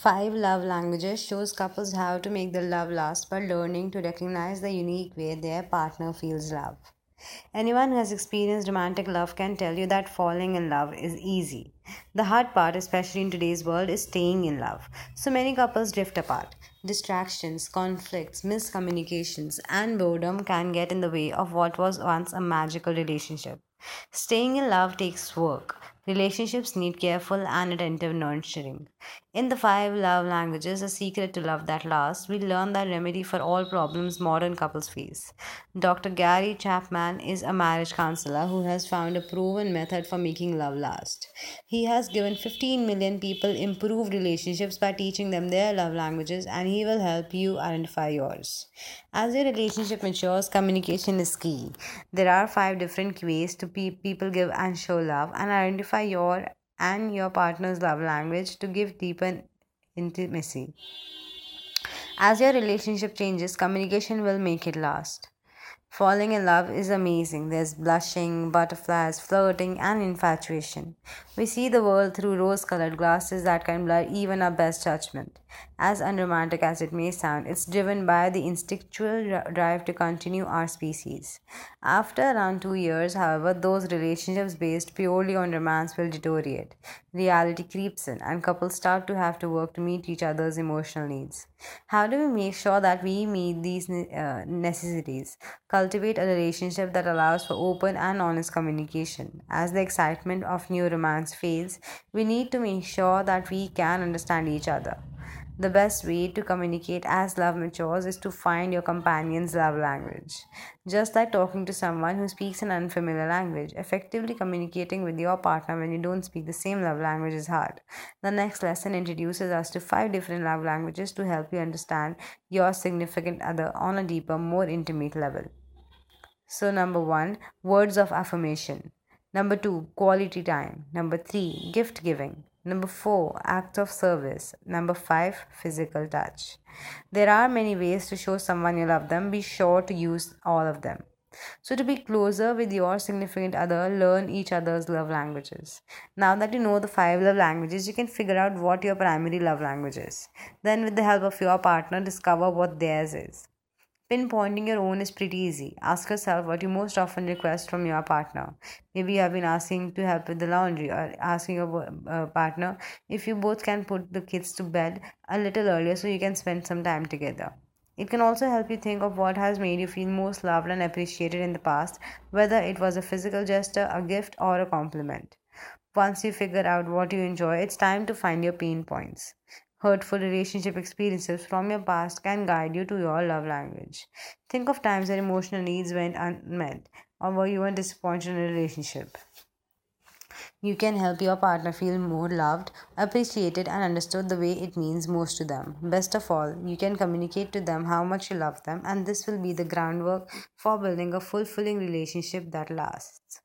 Five Love Languages shows couples how to make their love last by learning to recognize the unique way their partner feels love. Anyone who has experienced romantic love can tell you that falling in love is easy. The hard part, especially in today's world, is staying in love. So many couples drift apart. Distractions, conflicts, miscommunications, and boredom can get in the way of what was once a magical relationship. Staying in love takes work. Relationships need careful and attentive nurturing. In the five love languages, A Secret to Love That Lasts, we learn the remedy for all problems modern couples face. Dr. Gary Chapman is a marriage counselor who has found a proven method for making love last. He has given 15 million people improved relationships by teaching them their love languages, and he will help you identify yours. As your relationship matures, communication is key. There are five different ways to pe- people give and show love, and identify your and your partner's love language to give deeper intimacy. As your relationship changes, communication will make it last. Falling in love is amazing. There's blushing, butterflies, flirting, and infatuation. We see the world through rose colored glasses that can blur even our best judgment. As unromantic as it may sound, it's driven by the instinctual drive to continue our species. After around two years, however, those relationships based purely on romance will deteriorate. Reality creeps in, and couples start to have to work to meet each other's emotional needs. How do we make sure that we meet these uh, necessities? Cultivate a relationship that allows for open and honest communication. As the excitement of new romance fades, we need to make sure that we can understand each other. The best way to communicate as love matures is to find your companion's love language. Just like talking to someone who speaks an unfamiliar language, effectively communicating with your partner when you don't speak the same love language is hard. The next lesson introduces us to five different love languages to help you understand your significant other on a deeper, more intimate level. So, number one, words of affirmation. Number two, quality time. Number three, gift giving. Number four, act of service. Number five, physical touch. There are many ways to show someone you love them. Be sure to use all of them. So, to be closer with your significant other, learn each other's love languages. Now that you know the five love languages, you can figure out what your primary love language is. Then, with the help of your partner, discover what theirs is. Pinpointing your own is pretty easy. Ask yourself what you most often request from your partner. Maybe you have been asking to help with the laundry or asking your uh, partner if you both can put the kids to bed a little earlier so you can spend some time together. It can also help you think of what has made you feel most loved and appreciated in the past, whether it was a physical gesture, a gift, or a compliment. Once you figure out what you enjoy, it's time to find your pain points. Hurtful relationship experiences from your past can guide you to your love language. Think of times when emotional needs went unmet or were you were disappointed in a relationship. You can help your partner feel more loved, appreciated, and understood the way it means most to them. Best of all, you can communicate to them how much you love them, and this will be the groundwork for building a fulfilling relationship that lasts.